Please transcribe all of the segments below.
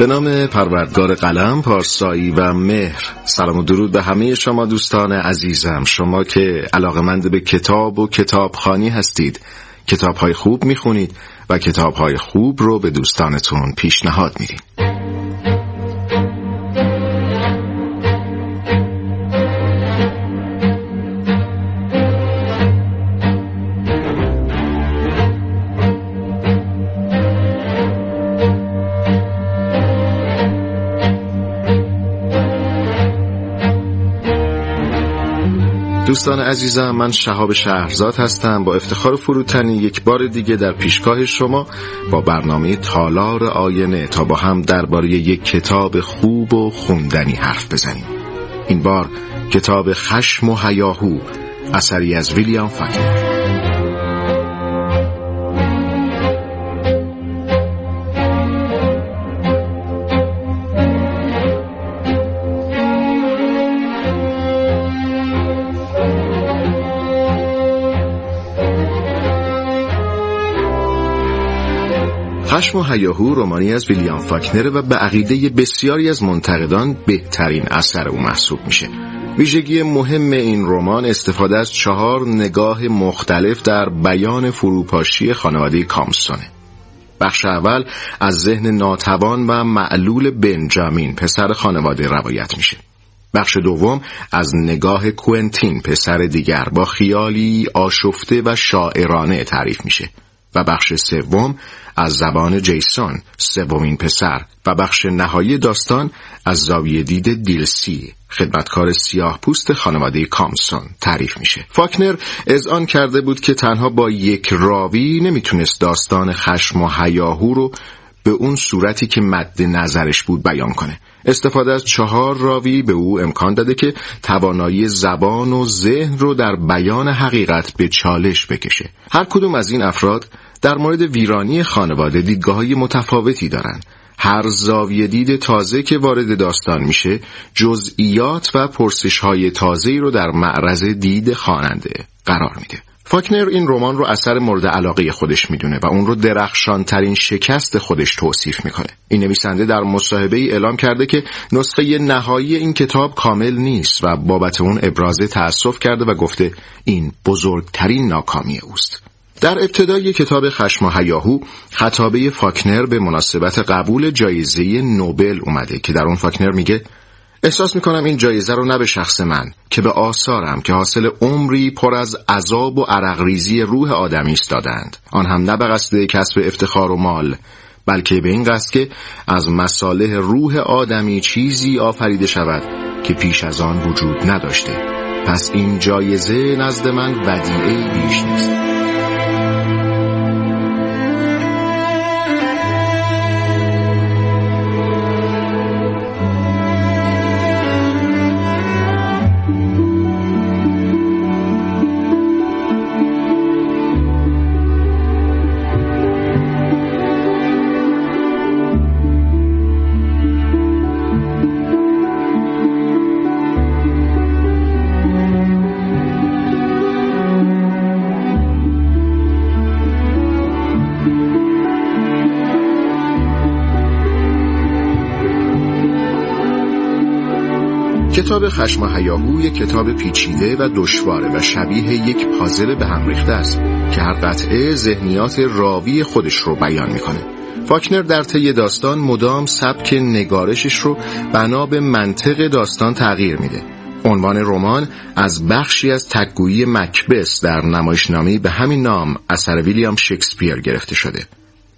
به نام پروردگار قلم پارسایی و مهر. سلام و درود به همه شما دوستان عزیزم. شما که علاقمند به کتاب و کتابخانی هستید کتاب های خوب می‌خونید و کتاب های خوب رو به دوستانتون پیشنهاد می‌دید دوستان عزیزم من شهاب شهرزاد هستم. با افتخار فروتنی یک بار دیگه در پیشگاه شما با برنامه تالار آینه تا با هم درباره یک کتاب خوب و خوندنی حرف بزنیم. این بار کتاب خشم و هیاهو اثری از ویلیام فاکنر خشم و هیاهو رومانی از ویلیام فاکنر و به عقیده بسیاری از منتقدان بهترین اثر او محسوب میشه. ویژگی مهم این رمان استفاده از چهار نگاه مختلف در بیان فروپاشی خانواده کامسونه بخش اول از ذهن ناتوان و معلول بنجامین پسر خانواده روایت میشه. بخش دوم از نگاه کوئنتین پسر دیگر با خیالی آشفته و شاعرانه تعریف میشه. و بخش سوم از زبان جیسون سومین پسر و بخش نهایی داستان از زاویه دید دیلسی. خدمتکار سیاه پوست خانواده کامسون تعریف میشه. فاکنر از آن کرده بود که تنها با یک راوی نمی‌تونست داستان خشم و هیاهو رو به اون صورتی که مد نظرش بود بیان کنه. استفاده از چهار راوی به او امکان داده که توانایی زبان و ذهن رو در بیان حقیقت به چالش بکشه. هر کدوم از این افراد در مورد ویرانی خانواده دیدگاه متفاوتی دارند. هر زاویه دید تازه که وارد داستان میشه جزئیات و پرسش های تازه رو در معرض دید خواننده قرار میده. فاکنر این رمان رو اثر مورد علاقه خودش می‌دونه و اون رو درخشان ترین شکست خودش توصیف می‌کنه. این نویسنده در مصاحبه ای اعلام کرده که نسخه نهایی این کتاب کامل نیست و بابت اون ابراز تأسف کرده و گفته این بزرگترین ناکامی اوست. در ابتدای کتاب خشم و هیاهو خطابه فاکنر به مناسبت قبول جایزه نوبل اومده که در اون فاکنر میگه احساس می‌کنم این جایزه رو نه به شخص من که به آثارم که حاصل عمری پر از عذاب و عرقریزی روح آدمی دادند آن هم نه به قصد کسب افتخار و مال بلکه به این قصد که از مصالح روح آدمی چیزی آفریده شود که پیش از آن وجود نداشته. پس این جایزه نزد من ودیعه بیش نیست. کتاب خشم و هیاهو یک کتاب پیچیده و دشواره و شبیه یک پازل به هم ریخته است که هر قطعه ذهنیات راوی خودش رو بیان می‌کنه. فاکنر در طی داستان مدام سبک نگارشش رو بنا به منطق داستان تغییر میده. عنوان رمان از بخشی از تکگویی مکبس در نمایشنامه به همین نام اثر ویلیام شکسپیر گرفته شده.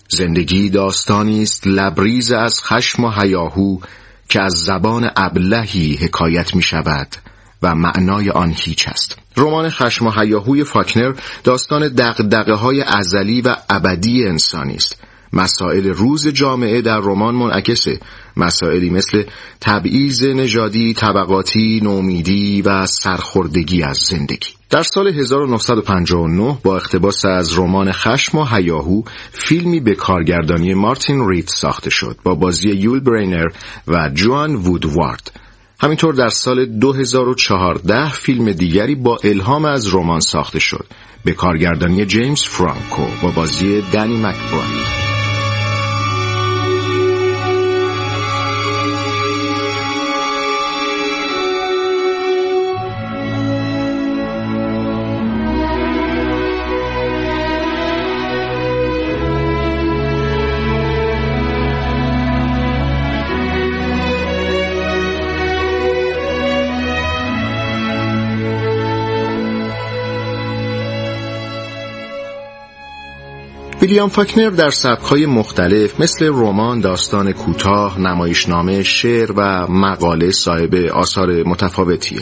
زندگی داستانی است لبریز از خشم و هیاهو که از زبان ابلهی حکایت می شود و معنای آن هیچ است. رمان خشم و هیاهوی فاکنر داستان دقدقه های ازلی و ابدی انسانی است. مسائل روز جامعه در رمان منعکسه. مسائلی مثل تبعیض نژادی، طبقاتی، نومیدی و سرخوردگی از زندگی. در سال 1959 با اقتباس از رمان خشم و هیاهو فیلمی به کارگردانی مارتین رید ساخته شد با بازی یول برینر و جوان وودوارد. همینطور در سال 2014 فیلم دیگری با الهام از رمان ساخته شد به کارگردانی جیمز فرانکو با بازی دنی مکبراید ویلیام فاکنر در سبکهای مختلف مثل رمان، داستان کوتاه، نمایشنامه، شعر و مقاله صاحب آثار متفاوتیه.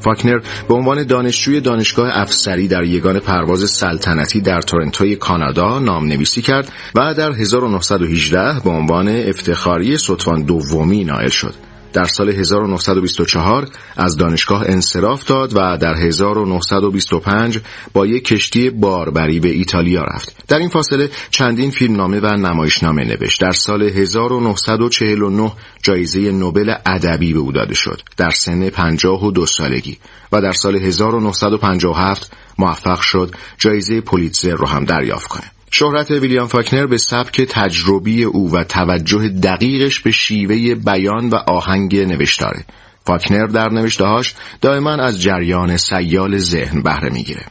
فاکنر به عنوان دانشجوی دانشگاه افسری در یگان پرواز سلطنتی در تورنتوی کانادا نام نویسی کرد و در 1918 به عنوان افتخاری ستوان دومی نائل شد. در سال 1924 از دانشگاه انصراف داد و در 1925 با یک کشتی باربری به ایتالیا رفت. در این فاصله چندین فیلمنامه و نمایشنامه نوشت. در سال 1949 جایزه نوبل ادبی به او داده شد در سن 52 سالگی و در سال 1957 موفق شد جایزه پولیتزر رو هم دریافت کنه. شهرت ویلیام فاکنر به سبک تجربی او و توجه دقیقش به شیوه بیان و آهنگ نوشتاره. فاکنر در نوشتهاش دائما از جریان سیال ذهن بهره می‌گیره.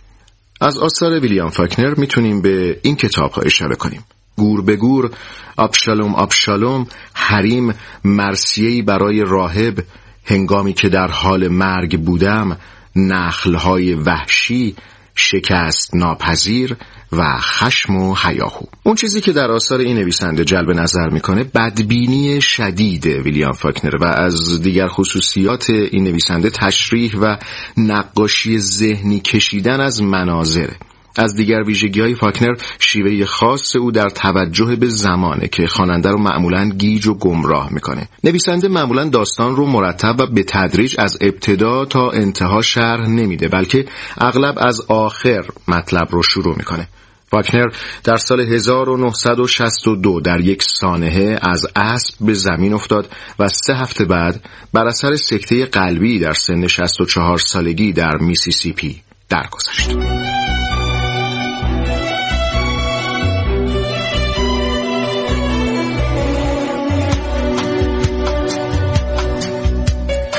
از آثار ویلیام فاکنر می‌تونیم به این کتاب ها اشاره کنیم. گور به گور، آبشالوم آبشالوم، حریم، مرسیهی برای راهب، هنگامی که در حال مرگ بودم، نخلهای وحشی، شکست ناپذیر و خشم و حیاهو. اون چیزی که در آثار این نویسنده جلب نظر می‌کنه بدبینی شدید ویلیام فاکنر و از دیگر خصوصیات این نویسنده تشریح و نقاشی ذهنی کشیدن از مناظره. از دیگر ویژگی های فاکنر شیوه خاص او در توجه به زمانه که خواننده رو معمولا گیج و گمراه می‌کنه. نویسنده معمولا داستان رو مرتب و به تدریج از ابتدا تا انتها شرح نمیده بلکه اغلب از آخر مطلب رو شروع می‌کنه. فاکنر در سال 1962 در یک سانحه از اسب به زمین افتاد و سه هفته بعد بر اثر سکته قلبی در سن 64 سالگی در میسیسیپی درگذشت.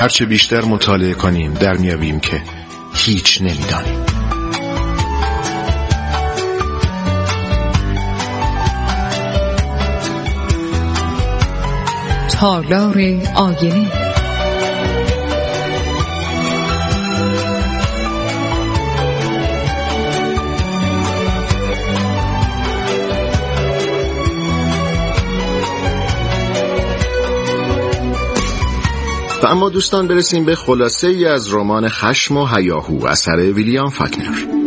هرچه بیشتر مطالعه کنیم در میابیم که هیچ نمی‌دانیم تالار آینه. و اما دوستان برسیم به خلاصه ای از رمان خشم و هیاهو اثر ویلیام فاکنر.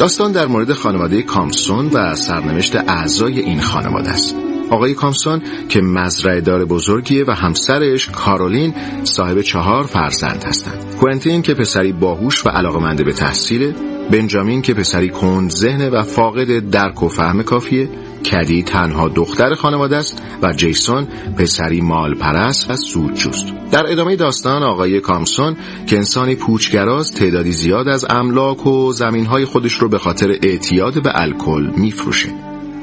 داستان در مورد خانواده کامسون و سرنوشت اعضای این خانواده است. آقای کامسون که مزرعه دار بزرگیه و همسرش کارولین صاحب چهار فرزند هستند. کوئنتین که پسری باهوش و علاقمنده به تحصیل بنجامین که پسری کند ذهن و فاقد درک و فهم کافیه کدی تنها دختر خانواده است و جیسون پسری مال پرست و سودجوست در ادامه داستان آقای کامسون که انسانی پوچگراست تعدادی زیاد از املاک و زمینهای خودش رو به خاطر اعتیاد به الکل میفروشه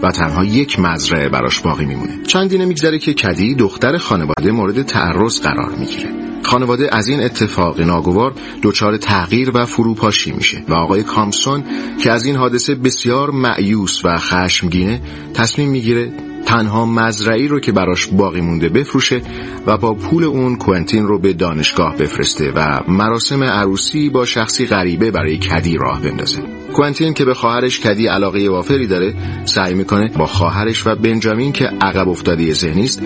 و تنها یک مزرعه براش باقی میمونه. چندی نمیگذره که کدی دختر خانواده مورد تعرض قرار می‌گیره. خانواده از این اتفاق ناگوار دچار تغییر و فروپاشی میشه و آقای کامسون که از این حادثه بسیار معیوس و خشمگینه تصمیم می‌گیره تنها مزرعی رو که براش باقی مونده بفروشه و با پول اون کوئنتین رو به دانشگاه بفرسته و مراسم عروسی با شخصی غریبه برای کدی راه بندازه. کوئنتین که به خواهرش کدی علاقه وافری داره سعی می‌کنه با خواهرش و بنجامین که عقب افتاده ذهنی است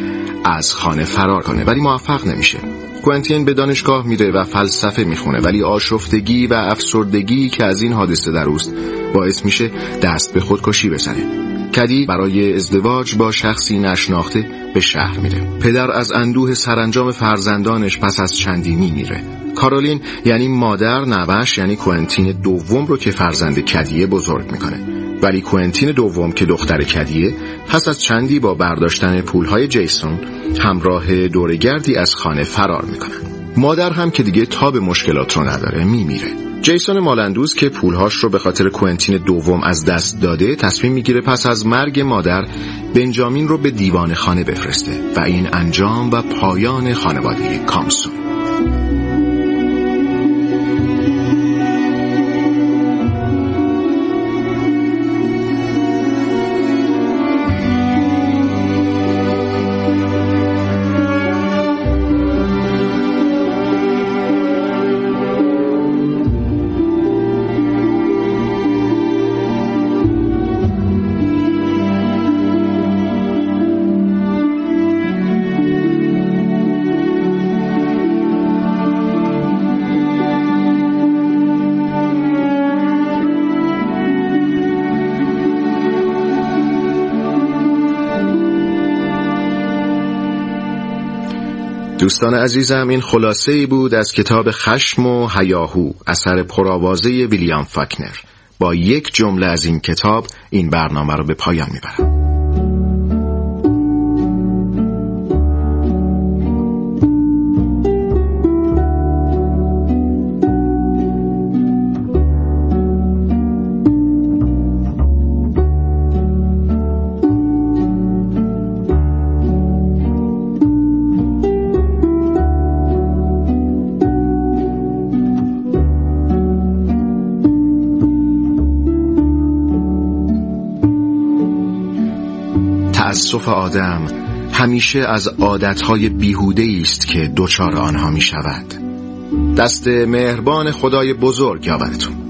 از خانه فرار کنه ولی موفق نمیشه. کوئنتین به دانشگاه میره و فلسفه می‌خونه ولی آشفتگی و افسردگی که از این حادثه در اوست باعث میشه دست به خودکشی بزنه. کدی برای ازدواج با شخصی نشناخته به شهر میره. پدر از اندوه سرانجام فرزندانش پس از چندی میمیره کارولین یعنی مادر نوش یعنی کوئنتین دوم رو که فرزند کدیه بزرگ می‌کنه. ولی کوئنتین دوم که دختر کدیه پس از چندی با برداشتن پولهای جیسون همراه دورگردی از خانه فرار می‌کنن مادر هم که دیگه تاب مشکلات رو نداره میمیره. جیسون مالندوز که پولهاش رو به خاطر کوئنتین دوم از دست داده تصمیم می‌گیره پس از مرگ مادر بنجامین رو به دیوان خانه بفرسته و این انجام و پایان خانواده کامسون. دوستان عزیزم این خلاصه ای بود از کتاب خشم و هیاهو اثر پرآوازه ویلیام فاکنر. با یک جمله از این کتاب این برنامه رو به پایان می‌برم. تأسف آدم همیشه از عادتهای بیهوده است که دچار آنها می شود دست مهربان خدای بزرگ یاورتون